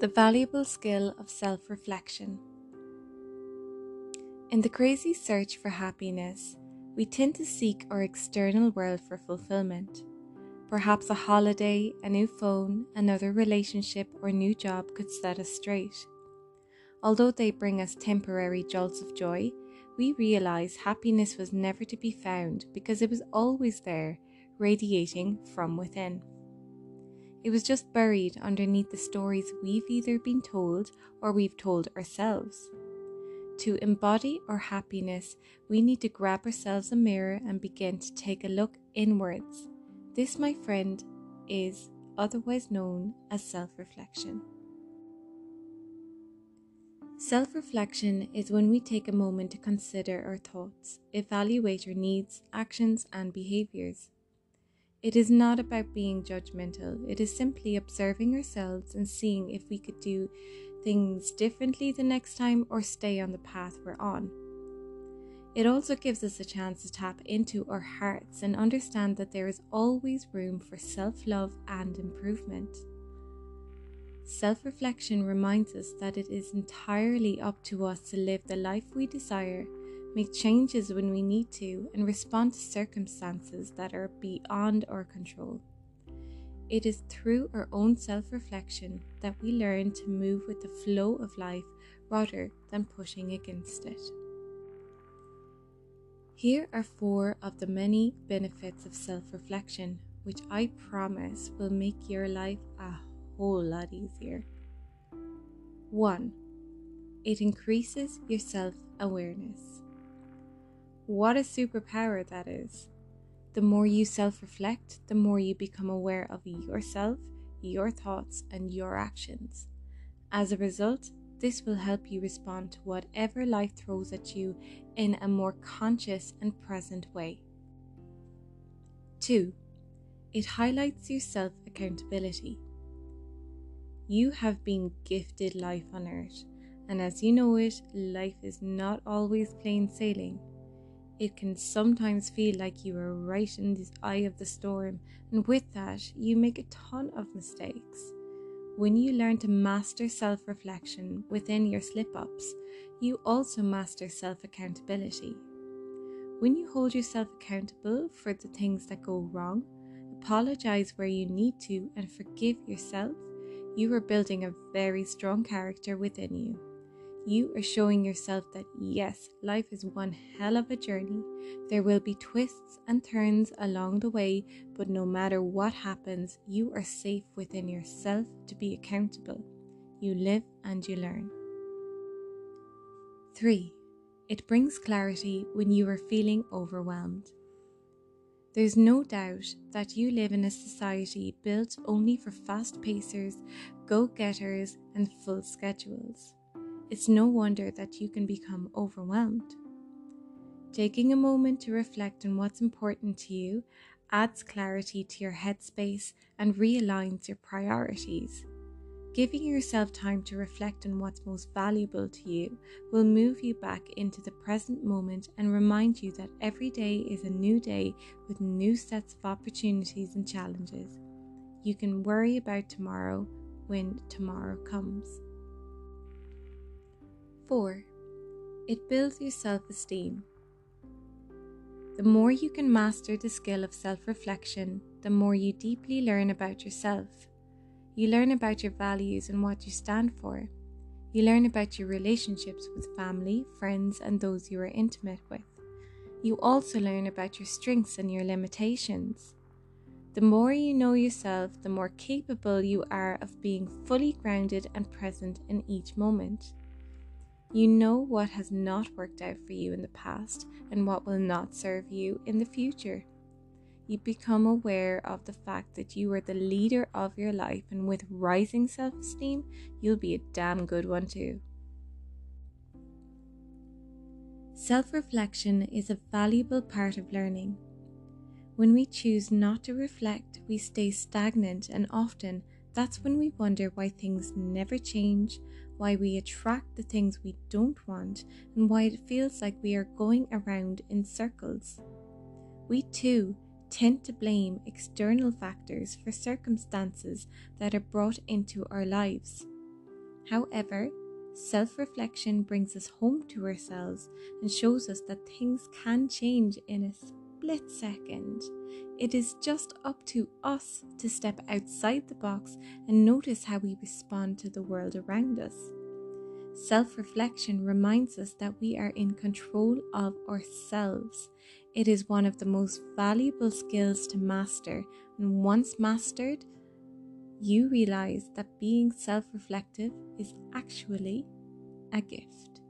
The valuable skill of self reflection. In the crazy search for happiness, we tend to seek our external world for fulfillment. Perhaps a holiday, a new phone, another relationship, or new job could set us straight. Although they bring us temporary jolts of joy, we realize happiness was never to be found because it was always there, radiating from within. It was just buried underneath the stories we've either been told or we've told ourselves. To embody our happiness, we need to grab ourselves a mirror and begin to take a look inwards. This, my friend, is otherwise known as self reflection. Self reflection is when we take a moment to consider our thoughts, evaluate our needs, actions, and behaviors. It is not about being judgmental, it is simply observing ourselves and seeing if we could do things differently the next time or stay on the path we're on. It also gives us a chance to tap into our hearts and understand that there is always room for self love and improvement. Self reflection reminds us that it is entirely up to us to live the life we desire make changes when we need to, and respond to circumstances that are beyond our control. It is through our own self reflection that we learn to move with the flow of life rather than pushing against it. Here are four of the many benefits of self reflection, which I promise will make your life a whole lot easier. 1. It increases your self awareness. What a superpower that is. The more you self reflect, the more you become aware of yourself, your thoughts, and your actions. As a result, this will help you respond to whatever life throws at you in a more conscious and present way. 2. It highlights your self accountability. You have been gifted life on earth, and as you know it, life is not always plain sailing. It can sometimes feel like you are right in the eye of the storm, and with that, you make a ton of mistakes. When you learn to master self reflection within your slip ups, you also master self accountability. When you hold yourself accountable for the things that go wrong, apologize where you need to, and forgive yourself, you are building a very strong character within you. You are showing yourself that yes, life is one hell of a journey. There will be twists and turns along the way, but no matter what happens, you are safe within yourself to be accountable. You live and you learn. 3. It brings clarity when you are feeling overwhelmed. There's no doubt that you live in a society built only for fast pacers, go getters, and full schedules it's no wonder that you can become overwhelmed. Taking a moment to reflect on what's important to you adds clarity to your headspace and realigns your priorities. Giving yourself time to reflect on what's most valuable to you will move you back into the present moment and remind you that every day is a new day with new sets of opportunities and challenges. You can worry about tomorrow when tomorrow comes. 4. It builds your self esteem. The more you can master the skill of self reflection, the more you deeply learn about yourself. You learn about your values and what you stand for. You learn about your relationships with family, friends, and those you are intimate with. You also learn about your strengths and your limitations. The more you know yourself, the more capable you are of being fully grounded and present in each moment. You know what has not worked out for you in the past and what will not serve you in the future. You become aware of the fact that you are the leader of your life, and with rising self esteem, you'll be a damn good one too. Self reflection is a valuable part of learning. When we choose not to reflect, we stay stagnant, and often that's when we wonder why things never change, why we attract the things we don't want, and why it feels like we are going around in circles. We too tend to blame external factors for circumstances that are brought into our lives. However, self reflection brings us home to ourselves and shows us that things can change in a split second. It is just up to us to step outside the box and notice how we respond to the world around us. Self reflection reminds us that we are in control of ourselves. It is one of the most valuable skills to master, and once mastered, you realize that being self reflective is actually a gift.